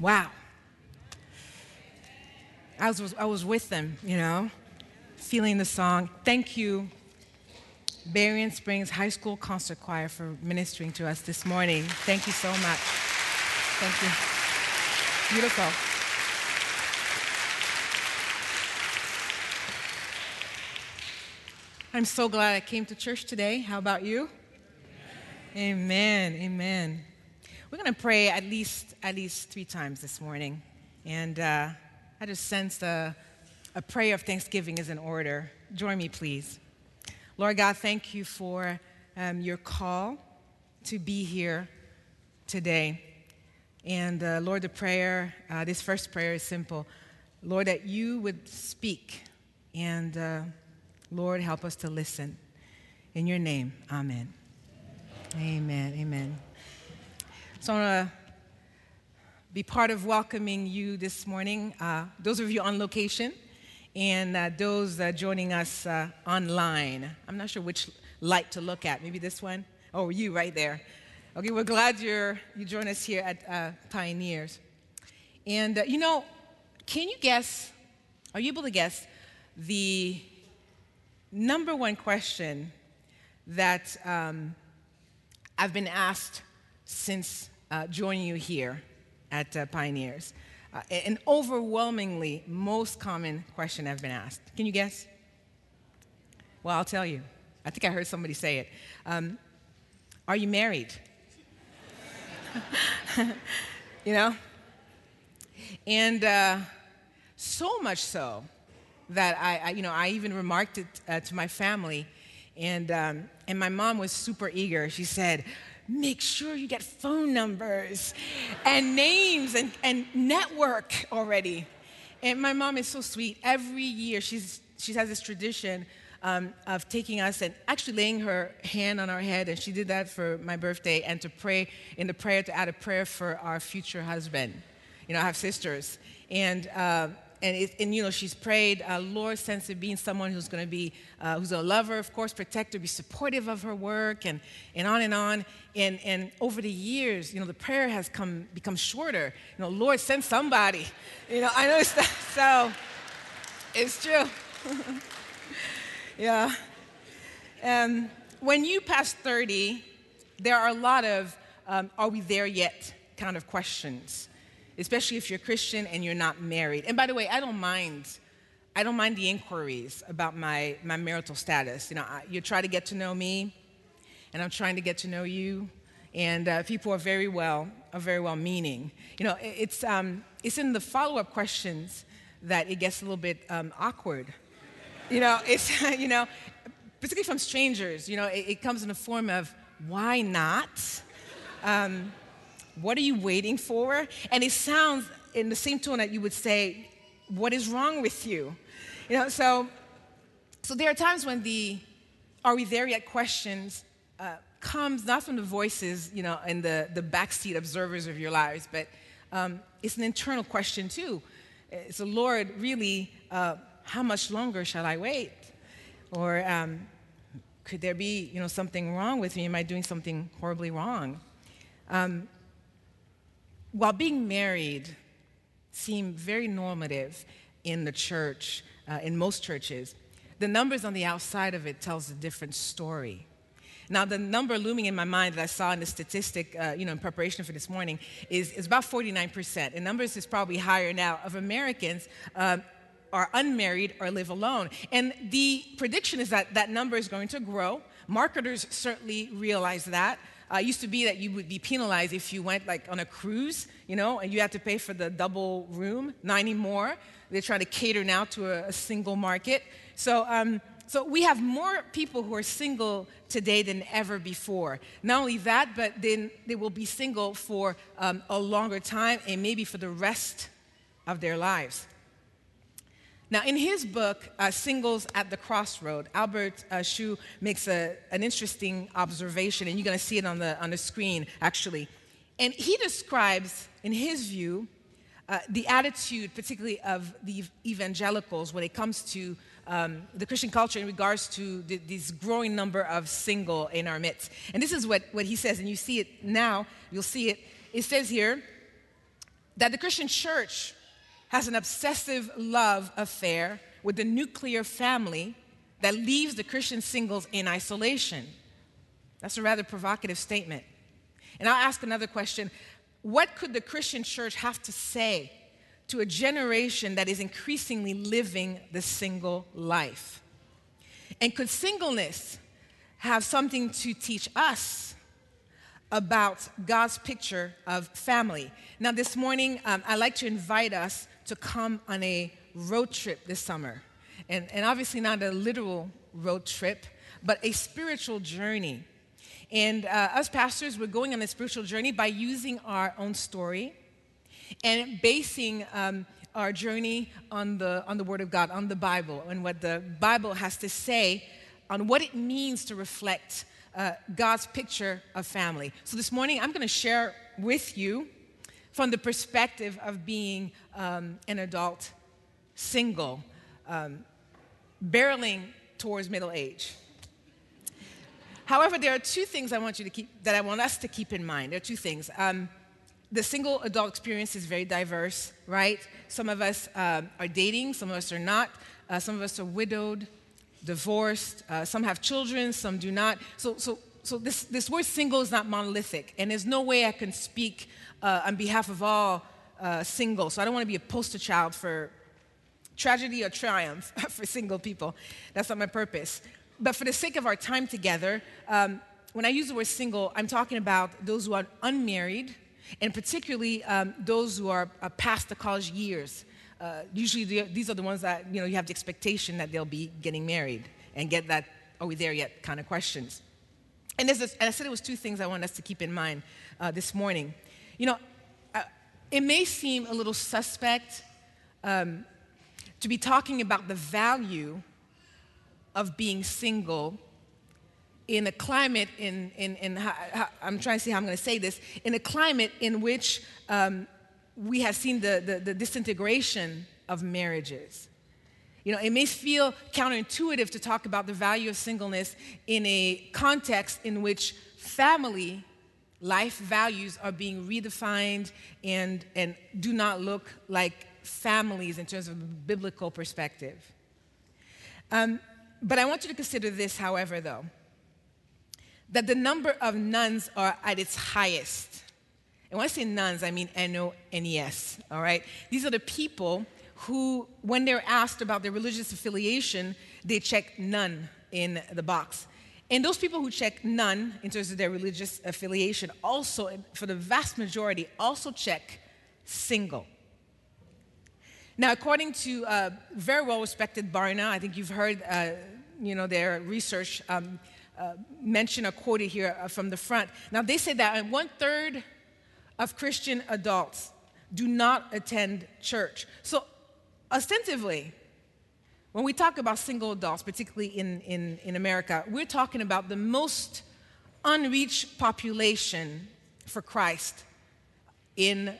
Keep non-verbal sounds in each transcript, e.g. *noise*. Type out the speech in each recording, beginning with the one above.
Wow. I was, I was with them, you know, feeling the song. Thank you, Berrien Springs High School Concert Choir, for ministering to us this morning. Thank you so much. Thank you. Beautiful. I'm so glad I came to church today. How about you? Amen. Amen. Amen. We're going to pray at least at least three times this morning, and uh, I just sense a, a prayer of thanksgiving is in order. Join me, please. Lord God, thank you for um, your call to be here today. And uh, Lord, the prayer, uh, this first prayer is simple. Lord, that you would speak and uh, Lord, help us to listen. In your name, amen. Amen. Amen. So I want to be part of welcoming you this morning, uh, those of you on location, and uh, those uh, joining us uh, online. I'm not sure which light to look at. Maybe this one? Oh, you right there. Okay, we're glad you're, you join us here at uh, Pioneers. And uh, you know, can you guess, are you able to guess the number one question that um, I've been asked since uh, joining you here at uh, Pioneers. Uh, an overwhelmingly most common question I've been asked. Can you guess? Well, I'll tell you. I think I heard somebody say it. Um, are you married? *laughs* you know? And uh, so much so that I, I, you know, I even remarked it uh, to my family, and, um, and my mom was super eager. She said, make sure you get phone numbers and names and, and network already. And my mom is so sweet. Every year, she's, she has this tradition um, of taking us and actually laying her hand on our head, and she did that for my birthday, and to pray in the prayer to add a prayer for our future husband. You know, I have sisters, and uh, and, it, and you know, she's prayed, uh, Lord, sense of being someone who's going to be, uh, who's a lover, of course, protector, be supportive of her work, and, and on and on. And, and over the years, you know, the prayer has come, become shorter. You know, Lord, send somebody. You know, I noticed that. *laughs* So it's true. *laughs* yeah. Um, when you pass 30, there are a lot of, um, are we there yet kind of questions especially if you're Christian and you're not married. And by the way, I don't mind. I don't mind the inquiries about my, my marital status. You know, I, you try to get to know me, and I'm trying to get to know you. And uh, people are very well, are very well meaning. You know, it's, um, it's in the follow-up questions that it gets a little bit um, awkward. You know, *laughs* it's, you know, particularly from strangers, you know, it, it comes in the form of, why not? Um, what are you waiting for? And it sounds in the same tone that you would say, What is wrong with you? You know, so, so there are times when the are we there yet questions uh, comes not from the voices, you know, and the, the backseat observers of your lives, but um, it's an internal question too. It's a Lord, really, uh, how much longer shall I wait? Or um, could there be, you know, something wrong with me? Am I doing something horribly wrong? Um, while being married seemed very normative in the church, uh, in most churches, the numbers on the outside of it tells a different story. Now, the number looming in my mind that I saw in the statistic, uh, you know, in preparation for this morning, is, is about 49%. And numbers is probably higher now of Americans uh, are unmarried or live alone. And the prediction is that that number is going to grow. Marketers certainly realize that uh, used to be that you would be penalized if you went like on a cruise, you know, and you had to pay for the double room, 90 more. They're trying to cater now to a, a single market. So, um, so we have more people who are single today than ever before. Not only that, but then they will be single for um, a longer time and maybe for the rest of their lives. Now, in his book, uh, Singles at the Crossroad, Albert uh, Hsu makes a, an interesting observation, and you're going to see it on the, on the screen, actually. And he describes, in his view, uh, the attitude, particularly of the evangelicals, when it comes to um, the Christian culture in regards to the, this growing number of single in our midst. And this is what, what he says, and you see it now, you'll see it. It says here, that the Christian church has an obsessive love affair with the nuclear family that leaves the Christian singles in isolation. That's a rather provocative statement. And I'll ask another question What could the Christian church have to say to a generation that is increasingly living the single life? And could singleness have something to teach us about God's picture of family? Now, this morning, um, I'd like to invite us to come on a road trip this summer. And, and obviously, not a literal road trip, but a spiritual journey. And uh, us pastors, we're going on a spiritual journey by using our own story and basing um, our journey on the, on the Word of God, on the Bible, and what the Bible has to say on what it means to reflect uh, God's picture of family. So this morning, I'm going to share with you from the perspective of being um, an adult single, um, barreling towards middle age. However, there are two things I want you to keep that I want us to keep in mind. There are two things. Um, the single adult experience is very diverse, right? Some of us um, are dating, some of us are not. Uh, some of us are widowed, divorced. Uh, some have children, some do not. So, so, so this, this word single is not monolithic, and there's no way I can speak uh, on behalf of all uh, single. So I don't want to be a poster child for tragedy or triumph *laughs* for single people. That's not my purpose. But for the sake of our time together, um, when I use the word single, I'm talking about those who are unmarried, and particularly um, those who are uh, past the college years. Uh, usually, the, these are the ones that you know you have the expectation that they'll be getting married and get that "Are we there yet?" kind of questions. And, this, and I said it was two things I want us to keep in mind uh, this morning. You know, uh, it may seem a little suspect um, to be talking about the value of being single in a climate in, in, in how, how, I'm trying to see how I'm going to say this, in a climate in which um, we have seen the, the, the disintegration of marriages. You know, it may feel counterintuitive to talk about the value of singleness in a context in which family life values are being redefined and, and do not look like families in terms of biblical perspective. Um, but I want you to consider this, however, though, that the number of nuns are at its highest. And when I say nuns, I mean N O N E S, all right? These are the people who, when they're asked about their religious affiliation, they check none in the box. And those people who check none in terms of their religious affiliation also, for the vast majority, also check single. Now, according to uh, very well respected Barna, I think you've heard uh, you know, their research um, uh, mention or quoted here uh, from the front. Now, they say that one third of Christian adults do not attend church. So, ostensibly, when we talk about single adults, particularly in, in, in America, we're talking about the most unreached population for Christ in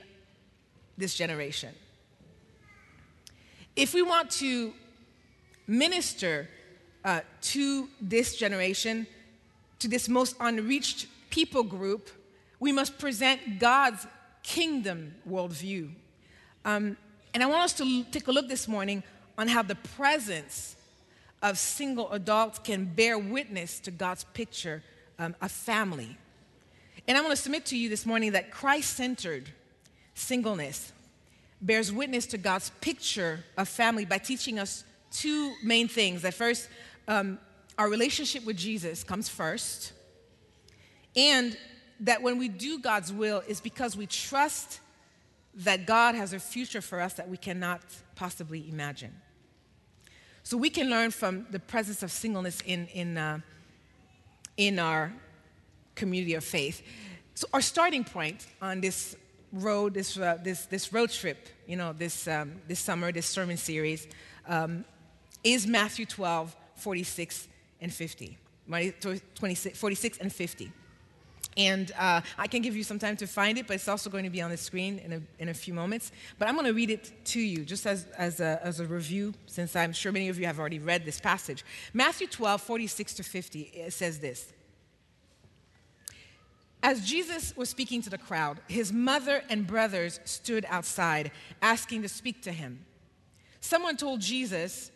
this generation. If we want to minister uh, to this generation, to this most unreached people group, we must present God's kingdom worldview. Um, and I want us to take a look this morning on how the presence of single adults can bear witness to God's picture um, of family. And I want to submit to you this morning that Christ centered singleness bears witness to God's picture of family by teaching us two main things. That first, um, our relationship with Jesus comes first, and that when we do God's will is because we trust that God has a future for us that we cannot possibly imagine. So we can learn from the presence of singleness in, in, uh, in our community of faith. So our starting point on this road, this, uh, this, this road trip, you know, this, um, this summer, this sermon series, um, is Matthew 12, 46 and 50. 26, 46 and 50. And uh, I can give you some time to find it, but it's also going to be on the screen in a, in a few moments. But I'm going to read it to you just as, as, a, as a review, since I'm sure many of you have already read this passage. Matthew 12, 46 to 50, it says this As Jesus was speaking to the crowd, his mother and brothers stood outside asking to speak to him. Someone told Jesus,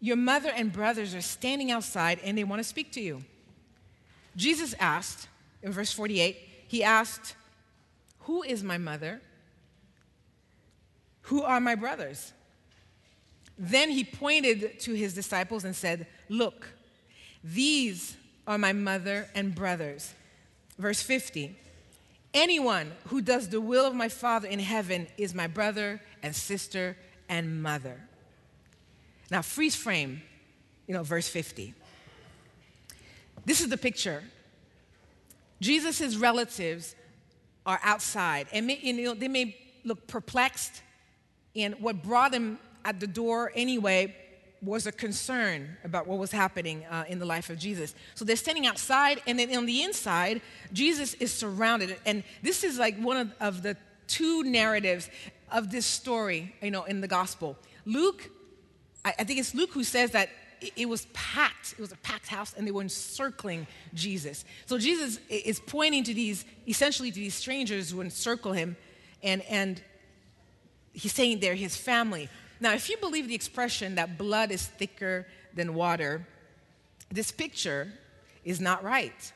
Your mother and brothers are standing outside and they want to speak to you. Jesus asked, in verse 48, he asked, Who is my mother? Who are my brothers? Then he pointed to his disciples and said, Look, these are my mother and brothers. Verse 50 Anyone who does the will of my Father in heaven is my brother and sister and mother. Now, freeze frame, you know, verse 50. This is the picture. Jesus' relatives are outside, and may, you know, they may look perplexed, and what brought them at the door anyway was a concern about what was happening uh, in the life of Jesus. So they're standing outside, and then on the inside, Jesus is surrounded. And this is like one of, of the two narratives of this story, you know, in the gospel. Luke, I, I think it's Luke who says that it, was packed. It was a packed house, and they were encircling Jesus. So Jesus is pointing to these, essentially to these strangers who encircle him, and, and he's saying they're his family. Now, if you believe the expression that blood is thicker than water, this picture is not right.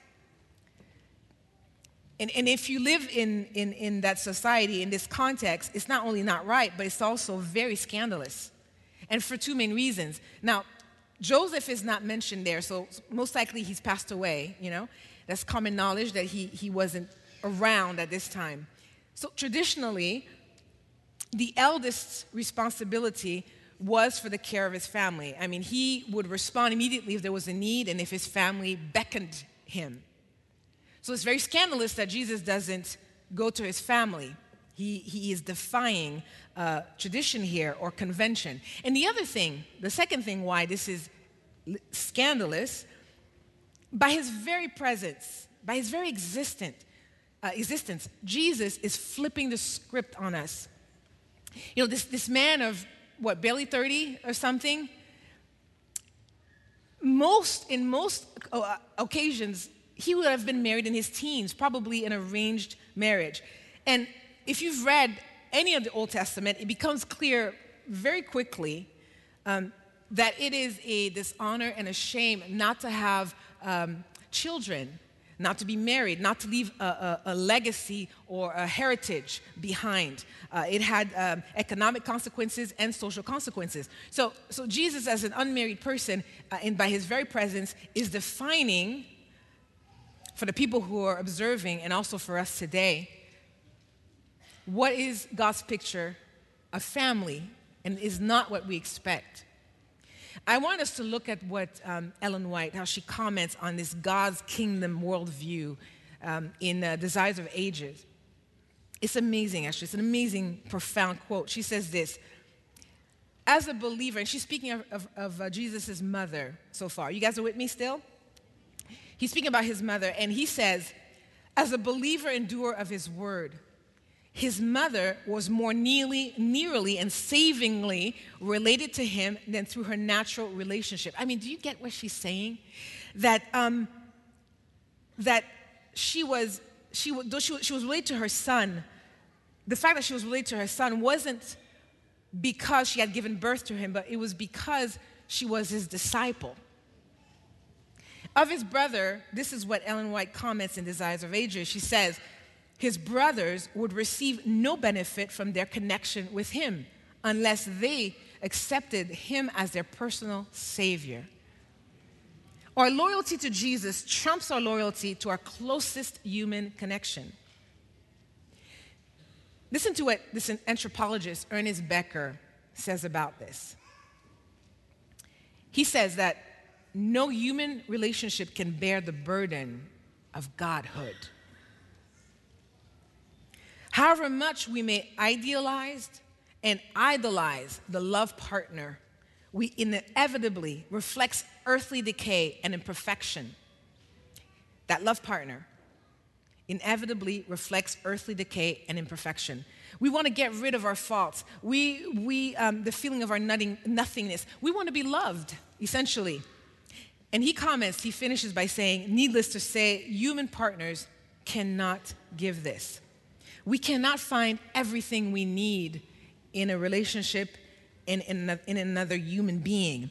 And, and if you live in, in, in that society, in this context, it's not only not right, but it's also very scandalous. And for two main reasons. Now, Joseph is not mentioned there, so most likely he's passed away, you know? That's common knowledge that he, he wasn't around at this time. So traditionally, the eldest's responsibility was for the care of his family. I mean, he would respond immediately if there was a need and if his family beckoned him. So it's very scandalous that Jesus doesn't go to his family. He, he is defying uh, tradition here or convention. And the other thing, the second thing why this is scandalous, by his very presence, by his very existent, uh, existence, Jesus is flipping the script on us. You know, this, this man of what, barely 30 or something, most, in most uh, occasions, he would have been married in his teens, probably an arranged marriage. And if you've read any of the Old Testament, it becomes clear very quickly um, that it is a dishonor and a shame not to have um, children not to be married, not to leave a, a, a legacy or a heritage behind. Uh, it had um, economic consequences and social consequences. So, so Jesus, as an unmarried person, uh, and by his very presence, is defining for the people who are observing and also for us today what is God's picture of family and is not what we expect. I want us to look at what um, Ellen White, how she comments on this God's kingdom worldview um, in uh, Desires of Ages. It's amazing, actually. It's an amazing, profound quote. She says this As a believer, and she's speaking of, of, of uh, Jesus' mother so far. You guys are with me still? He's speaking about his mother, and he says, As a believer and doer of his word, his mother was more nearly, nearly and savingly related to him than through her natural relationship. I mean, do you get what she's saying? That, um, that she was, she, though she, she was related to her son, the fact that she was related to her son wasn't because she had given birth to him, but it was because she was his disciple. Of his brother, this is what Ellen White comments in Desires of Ages. She says, his brothers would receive no benefit from their connection with him unless they accepted him as their personal savior. Our loyalty to Jesus trumps our loyalty to our closest human connection. Listen to what this anthropologist, Ernest Becker, says about this. He says that no human relationship can bear the burden of godhood. However much we may idealize and idolize the love partner, we inevitably reflects earthly decay and imperfection. That love partner inevitably reflects earthly decay and imperfection. We want to get rid of our faults. We, we um, the feeling of our nothing, nothingness. We want to be loved, essentially. And he comments, he finishes by saying, needless to say, human partners cannot give this. We cannot find everything we need in a relationship in, in, in another human being.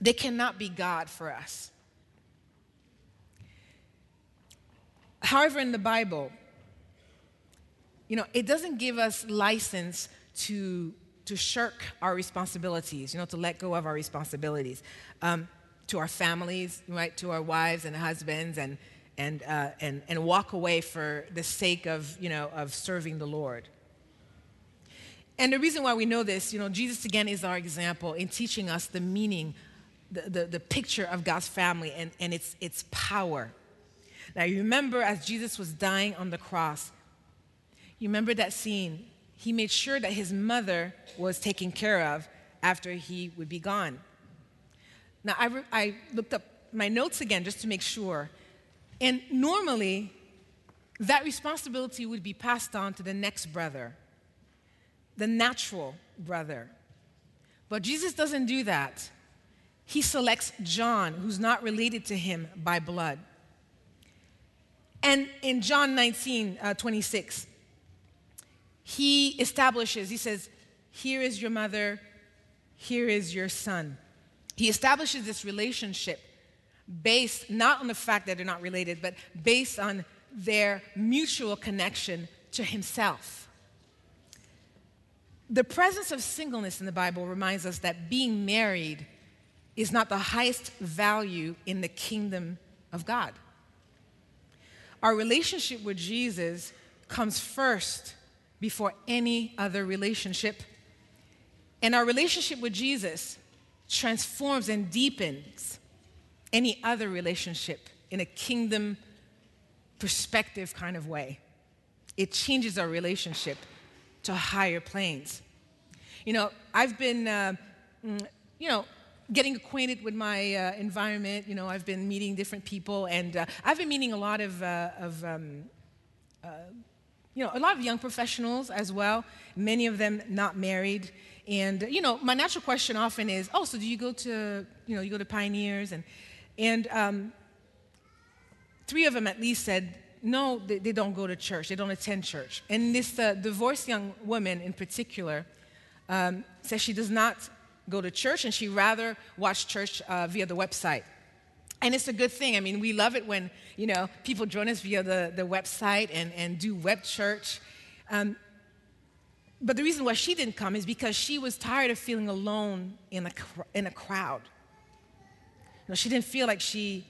They cannot be God for us. However, in the Bible, you know, it doesn't give us license to, to shirk our responsibilities, you know, to let go of our responsibilities um, to our families, right, to our wives and husbands, and, and, uh, and, and walk away for the sake of, you know, of serving the Lord. And the reason why we know this, you know, Jesus again is our example in teaching us the meaning, the, the, the picture of God's family and, and its, its power. Now, you remember as Jesus was dying on the cross, you remember that scene? He made sure that his mother was taken care of after he would be gone. Now, I, re- I looked up my notes again just to make sure. And normally, that responsibility would be passed on to the next brother, the natural brother. But Jesus doesn't do that. He selects John, who's not related to him by blood. And in John 19, uh, 26, he establishes, he says, Here is your mother, here is your son. He establishes this relationship based not on the fact that they're not related, but based on their mutual connection to himself. The presence of singleness in the Bible reminds us that being married is not the highest value in the kingdom of God. Our relationship with Jesus comes first before any other relationship. And our relationship with Jesus transforms and deepens any other relationship in a kingdom perspective kind of way. It changes our relationship to higher planes. You know, I've been, uh, mm, you know, getting acquainted with my uh, environment. You know, I've been meeting different people, and uh, I've been meeting a lot of, uh, of um, uh, you know, a lot of young professionals as well, many of them not married. And, you know, my natural question often is, oh, so do you go to, you know, you go to Pioneers? And, and um, three of them at least said, no, they, they, don't go to church. They don't attend church. And this uh, divorced young woman in particular um, says she does not go to church and she rather watch church uh, via the website. And it's a good thing. I mean, we love it when, you know, people join us via the, the website and, and do web church. Um, but the reason why she didn't come is because she was tired of feeling alone in a, in a crowd. You know, she didn't feel like she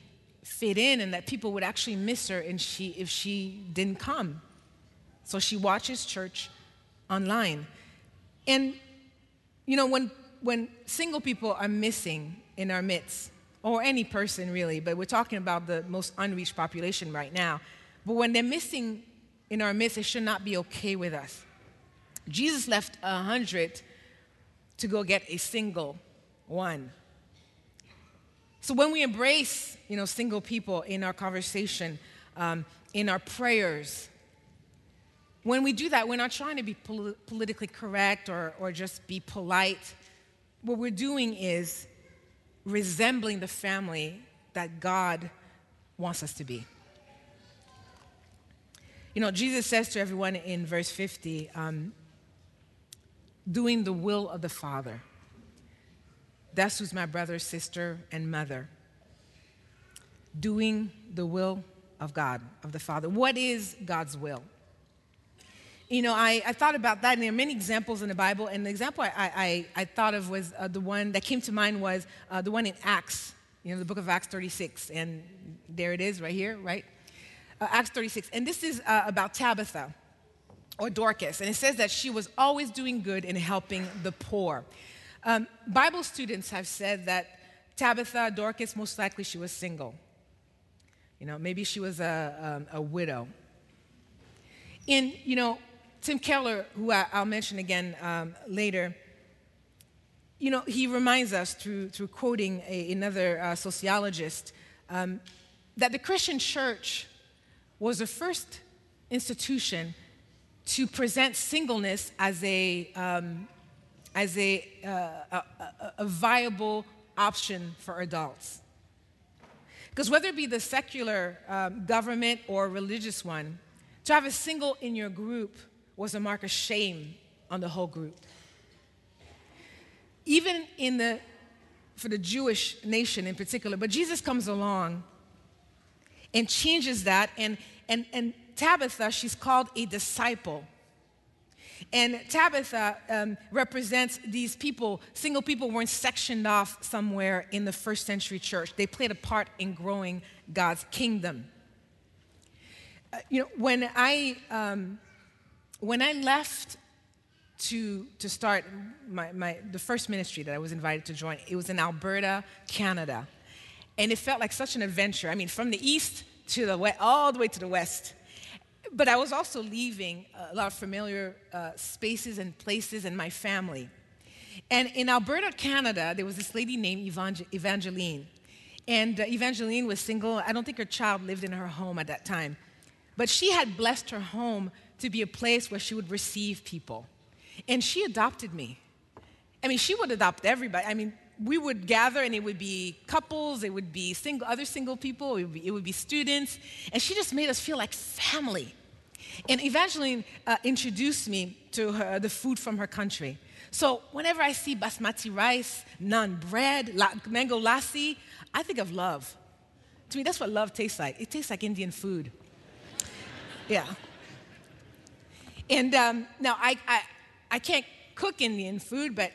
fit in and that people would actually miss her and she, if she didn't come. So she watches church online. And, you know, when, when single people are missing in our midst, or any person really, but we're talking about the most unreached population right now. But when they're missing in our midst, it should not be okay with us. Jesus left a hundred to go get a single one. So when we embrace, you know, single people in our conversation, um, in our prayers, when we do that, we're not trying to be pol- politically correct or, or just be polite. What we're doing is resembling the family that God wants us to be. You know, Jesus says to everyone in verse 50, um, doing the will of the Father. That's who's my brother, sister, and mother. Doing the will of God, of the Father. What is God's will? you know, I, I thought about that, and there are many examples in the Bible. And the example I, I, I thought of was uh, the one that came to mind was uh, the one in Acts, you know, the book of Acts 36. And there it is right here, right? Uh, Acts 36. And this is uh, about Tabitha or Dorcas. And it says that she was always doing good in helping the poor. Um, Bible students have said that Tabitha, Dorcas, most likely she was single. You know, maybe she was a, um, a widow. And, you know, Tim Keller, who I, will mention again um, later, you know, he reminds us through, through quoting a, another uh, sociologist um, that the Christian church was the first institution to present singleness as a, um, as a, uh, a, a, viable option for adults. Because whether it be the secular um, government or religious one, to have a single in your group was a mark of shame on the whole group. Even in the, for the Jewish nation in particular, but Jesus comes along and changes that. And, and, and Tabitha, she's called a disciple. And Tabitha um, represents these people. Single people weren't sectioned off somewhere in the first century church, they played a part in growing God's kingdom. Uh, you know, when I, um, when I left to, to start my, my, the first ministry that I was invited to join, it was in Alberta, Canada. And it felt like such an adventure. I mean, from the east to the west, all the way to the west. But I was also leaving a lot of familiar uh, spaces and places and my family. And in Alberta, Canada, there was this lady named Evangeline. And uh, Evangeline was single. I don't think her child lived in her home at that time. But she had blessed her home to be a place where she would receive people. And she adopted me. I mean, she would adopt everybody. I mean, we would gather and it would be couples, it would be single, other single people, it would be, it would be students. And she just made us feel like family. And Evangeline uh, introduced me to her, the food from her country. So whenever I see basmati rice, naan bread, la, mango lassi, I think of love. To me, that's what love tastes like. It tastes like Indian food. Yeah. And um, now I, I, I can't cook Indian food, but,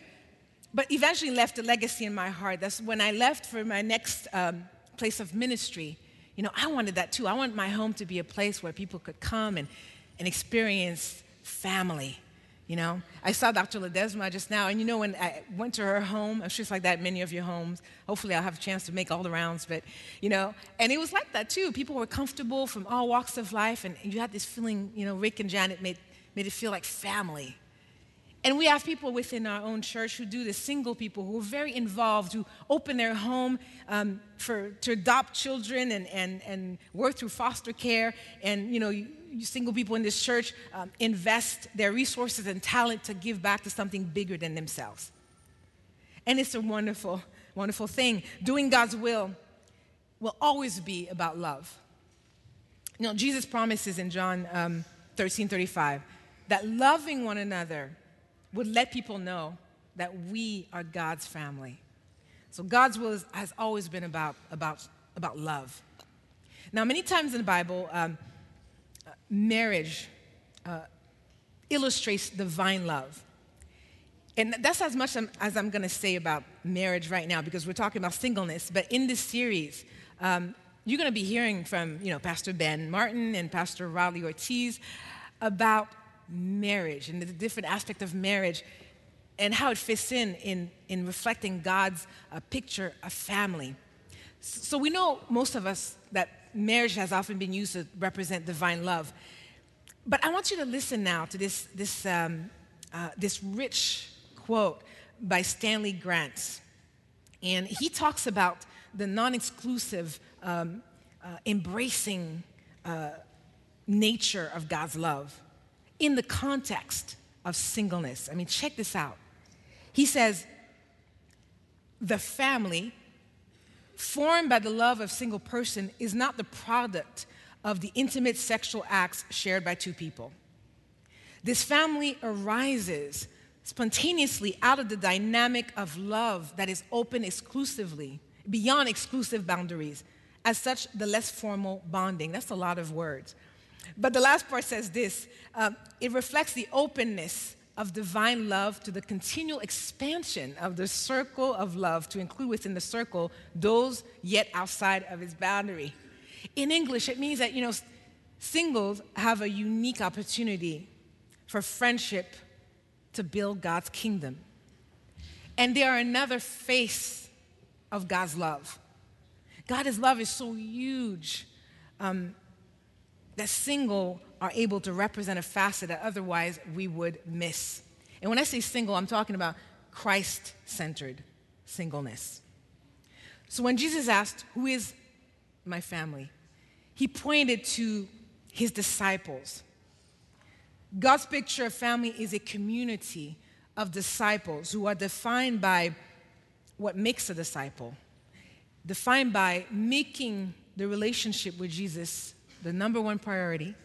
but eventually left a legacy in my heart. That's when I left for my next um, place of ministry. You know, I wanted that too. I want my home to be a place where people could come and, and experience family. You know, I saw Dr. Ledesma just now, and you know, when I went to her home, I'm sure it's like that many of your homes. Hopefully, I'll have a chance to make all the rounds, but you know, and it was like that too. People were comfortable from all walks of life, and you had this feeling, you know, Rick and Janet made, made it feel like family. And we have people within our own church who do this, single people who are very involved, who open their home um, for, to adopt children and, and, and work through foster care. And, you know, you, you single people in this church um, invest their resources and talent to give back to something bigger than themselves. And it's a wonderful, wonderful thing. Doing God's will will always be about love. You know, Jesus promises in John um, 13 35 that loving one another would let people know that we are God's family. So God's will is, has always been about, about, about love. Now, many times in the Bible, um, marriage uh, illustrates divine love. And that's as much as I'm going to say about marriage right now because we're talking about singleness. But in this series, um, you're going to be hearing from you know, Pastor Ben Martin and Pastor Riley Ortiz about marriage and the different aspect of marriage and how it fits in in, in reflecting God's uh, picture of family. So we know, most of us, that marriage has often been used to represent divine love. But I want you to listen now to this, this, um, uh, this rich quote by Stanley Grenz. And he talks about the non exclusive, um, uh, embracing uh, nature of God's love in the context of singleness. I mean, check this out. He says, the family formed by the love of single person is not the product of the intimate sexual acts shared by two people. This family arises spontaneously out of the dynamic of love that is open exclusively, beyond exclusive boundaries. As such, the less formal bonding. That's a lot of words. But the last part says this um, it reflects the openness of divine love to the continual expansion of the circle of love to include within the circle those yet outside of its boundary. In English, it means that, you know, singles have a unique opportunity for friendship to build God's kingdom. And they are another face of God's love. God's love is so huge um, that single are able to represent a facet that otherwise we would miss. And when I say single, I'm talking about Christ centered singleness. So when Jesus asked, Who is my family? he pointed to his disciples. God's picture of family is a community of disciples who are defined by what makes a disciple defined by making the relationship with Jesus the number one priority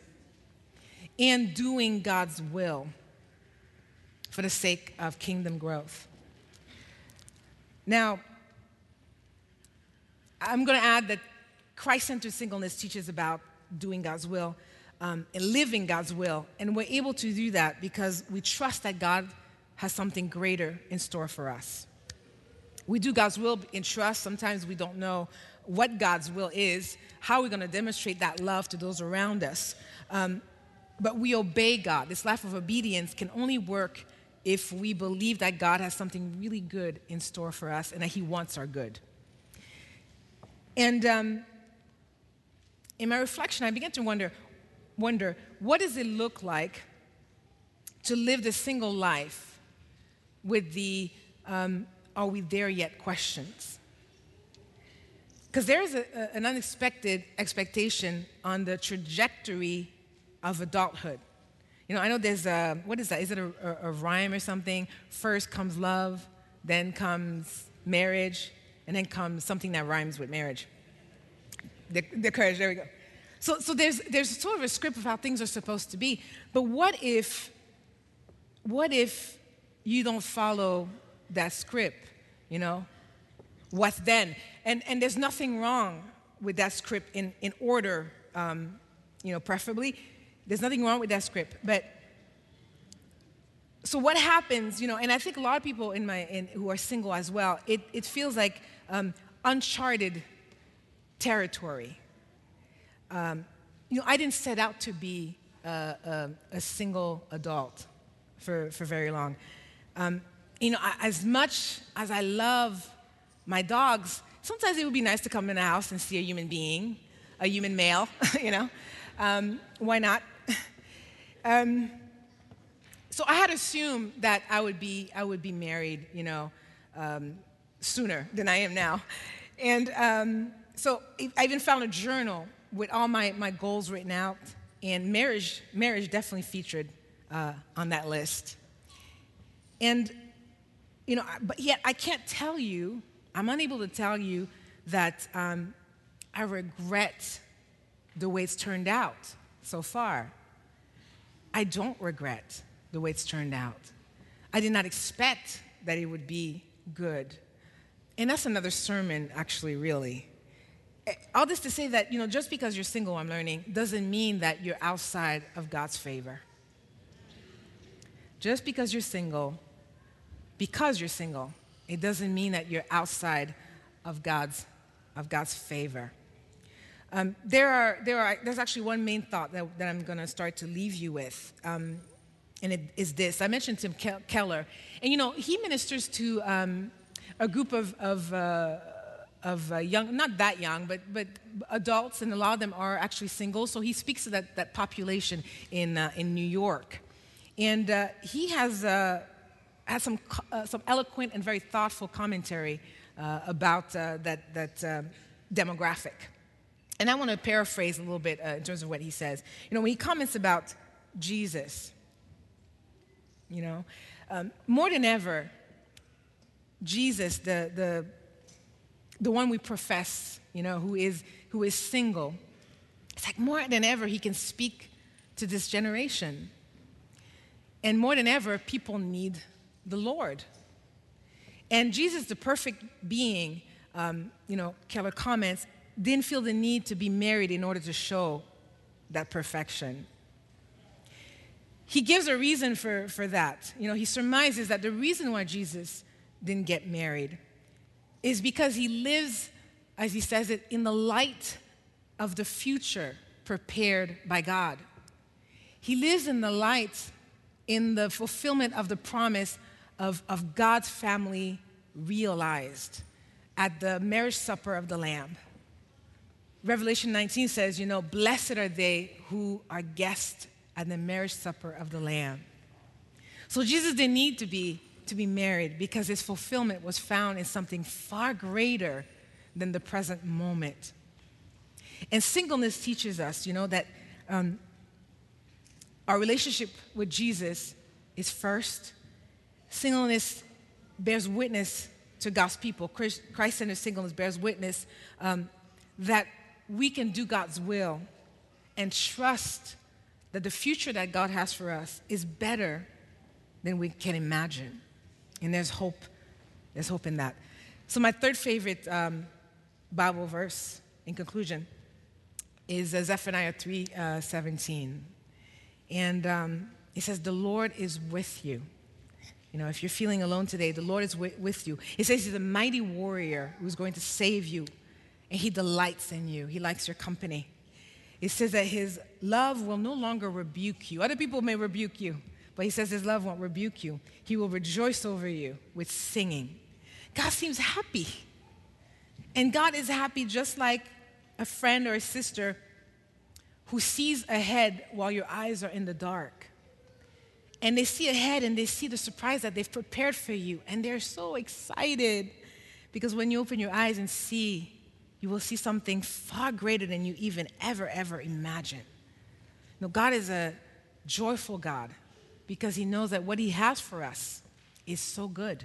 and doing God's will for the sake of kingdom growth. Now, I'm going to add that Christ centered singleness teaches about doing God's will um, and living God's will. And we're able to do that because we trust that God has something greater in store for us. We do God's will in trust. Sometimes we don't know what God's will is, how we're going to demonstrate that love to those around us. Um, but we obey God. This life of obedience can only work if we believe that God has something really good in store for us and that He wants our good. And um, in my reflection, I began to wonder, wonder what does it look like to live the single life with the um, are we there yet questions? Because there is a, a, an unexpected expectation on the trajectory of adulthood. You know, I know there's a, what is that? Is it a, a, a rhyme or something? First comes love, then comes marriage, and then comes something that rhymes with marriage. The, the courage, there we go. So, so there's, there's sort of a script of how things are supposed to be. But what if, what if you don't follow that script, you know? What then? And, and there's nothing wrong with that script in, in order, um, you know, preferably. There's nothing wrong with that script. But so what happens, you know, and I think a lot of people in my, in, who are single as well, it, it feels like um, uncharted territory. Um, you know, I didn't set out to be a, a, a single adult for, for very long. Um, you know, as much as I love my dogs, sometimes it would be nice to come in the house and see a human being, a human male, *laughs* you know. Um, why not? *laughs* um, so I had assumed that I would be, I would be married, you know, um, sooner than I am now. And um, so I even found a journal with all my, my goals written out, and marriage, marriage definitely featured uh, on that list. And, you know, but yet I can't tell you, I'm unable to tell you that um, I regret the way it's turned out so far. I don't regret the way it's turned out. I did not expect that it would be good. And that's another sermon, actually, really all this to say that, you know, just because you're single, I'm learning, doesn't mean that you're outside of God's favor. Just because you're single, because you're single, it doesn't mean that you're outside of God's, of God's favor. Um, there are, there are, there's actually one main thought that, that I'm going to start to leave you with, um, and it is this. I mentioned Tim Keller, and you know, he ministers to um, a group of, of uh, of uh, young, not that young, but, but adults, and a lot of them are actually single. So he speaks to that, that population in, uh, in New York. And uh, he has, uh, has some, uh, some eloquent and very thoughtful commentary uh, about that, that demographic. And I want to paraphrase a little bit in terms of what he says. You know, when he comments about Jesus, you know, um, more than ever, Jesus, the, the the one we profess, you know, who is, who is single, it's like more than ever, he can speak to this generation. And more than ever, people need the Lord. And Jesus, the perfect being, um, you know, Keller comments, didn't feel the need to be married in order to show that perfection. He gives a reason for, for that. You know, he surmises that the reason why Jesus didn't get married is because he lives, as he says it, in the light of the future prepared by God. He lives in the light, in the fulfillment of the promise of, of God's family realized at the marriage supper of the Lamb. Revelation 19 says, you know, blessed are they who are guests at the marriage supper of the Lamb. So Jesus didn't need to be to be married because his fulfillment was found in something far greater than the present moment. And singleness teaches us, you know, that um, our relationship with Jesus is first. Singleness bears witness to God's people. Christ centered singleness bears witness um, that we can do God's will and trust that the future that God has for us is better than we can imagine. And there's hope. There's hope in that. So, my third favorite um, Bible verse in conclusion is uh, Zephaniah 3 uh, 17. And um, it says, The Lord is with you. You know, if you're feeling alone today, the Lord is wi- with you. He says He's a mighty warrior who's going to save you, and He delights in you. He likes your company. It says that His love will no longer rebuke you. Other people may rebuke you, but He says His love won't rebuke you. He will rejoice over you with singing. God seems happy. And God is happy just like a friend or a sister who sees ahead while your eyes are in the dark. And they see ahead and they see the surprise that they've prepared for you. And they're so excited because when you open your eyes and see, you will see something far greater than you even ever, ever imagined. No, God is a joyful God because He knows that what He has for us is so good.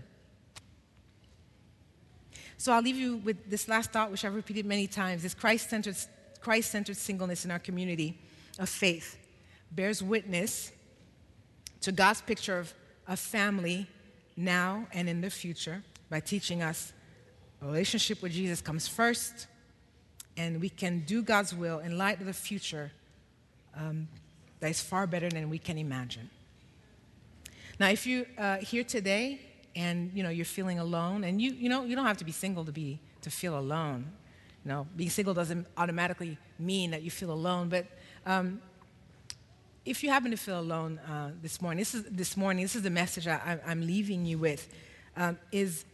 So I'll leave you with this last thought, which I've repeated many times this Christ centered Christ centered singleness in our community of faith bears witness to God's picture of a family now and in the future by teaching us a relationship with Jesus comes first, and we can do God's will in light of the future um, that is far better than we can imagine. Now, if you're uh, here today and you know you're feeling alone, and you you know you don't have to be single to be to feel alone. You know, being single doesn't automatically mean that you feel alone, but um, if you happen to feel alone uh, this morning, this is this morning. This is the message I, am leaving you with: um, is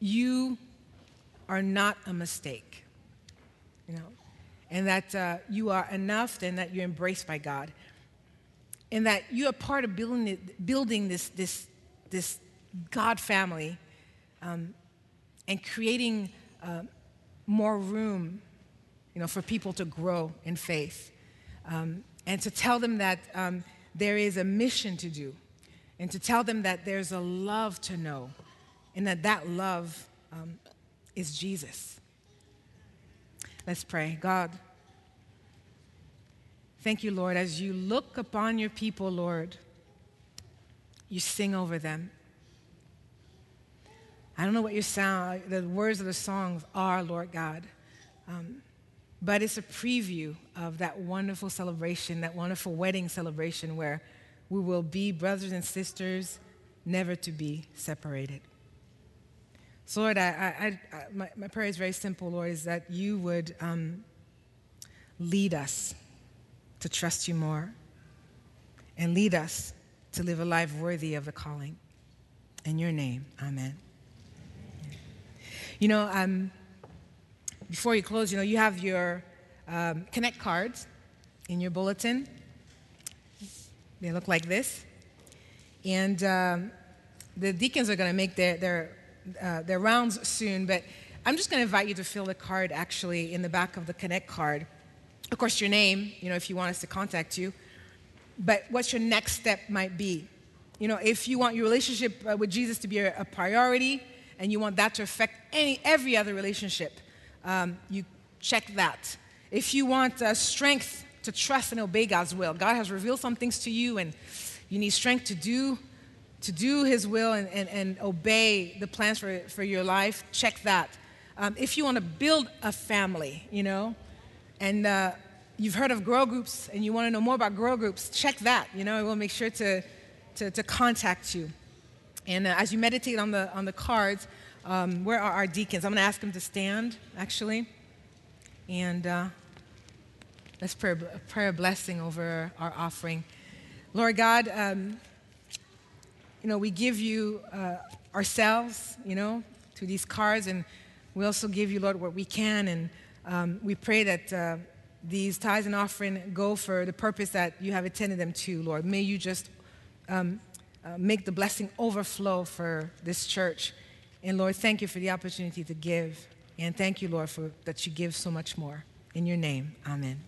you are not a mistake, you know, and that uh, you are enough, and that you're embraced by God, and that you are part of building building this this this God family, um, and creating. Uh, more room, you know, for people to grow in faith. Um, and to tell them that um, there is a mission to do, and to tell them that there's a love to know, and that that love um, is Jesus. Let's pray. God, thank you, Lord, as you look upon your people, Lord, you sing over them. I don't know what your sound, the words of the songs are, Lord God. Um, but it's a preview of that wonderful celebration, that wonderful wedding celebration where we will be brothers and sisters, never to be separated. So, Lord, I, I, I, my, my, prayer is very simple, Lord, is that you would um, lead us to trust you more and lead us to live a life worthy of the calling. In your name, amen. You know, um, before you close, you know, you have your um, Connect cards in your bulletin. They look like this. And um, the deacons are going to make their, their, uh, their rounds soon, but I'm just going to invite you to fill the card actually in the back of the Connect card. Of course, your name, you know, if you want us to contact you, but what your next step might be. You know, if you want your relationship uh, with Jesus to be a, a priority, and you want that to affect any, every other relationship, um, you check that. If you want uh, strength to trust and obey God's will, God has revealed some things to you, and you need strength to do to do His will and, and, and obey the plans for, for your life, check that. Um, if you want to build a family, you know, and uh, you've heard of grow groups and you want to know more about grow groups, check that. You know, we'll make sure to, to, to contact you. And uh, as you meditate on the, on the cards, um, where are our deacons? I'm going to ask them to stand, actually. And uh, let's pray a prayer blessing over our offering. Lord God, um, you know, we give you uh, ourselves, you know, to these cards, and we also give you, Lord, what we can. And um, we pray that uh, these tithes and offering go for the purpose that you have intended them to, Lord. May you just um, uh, make the blessing overflow for this church. And Lord, thank you for the opportunity to give. And thank you, Lord, for that you give so much more. In your name, amen.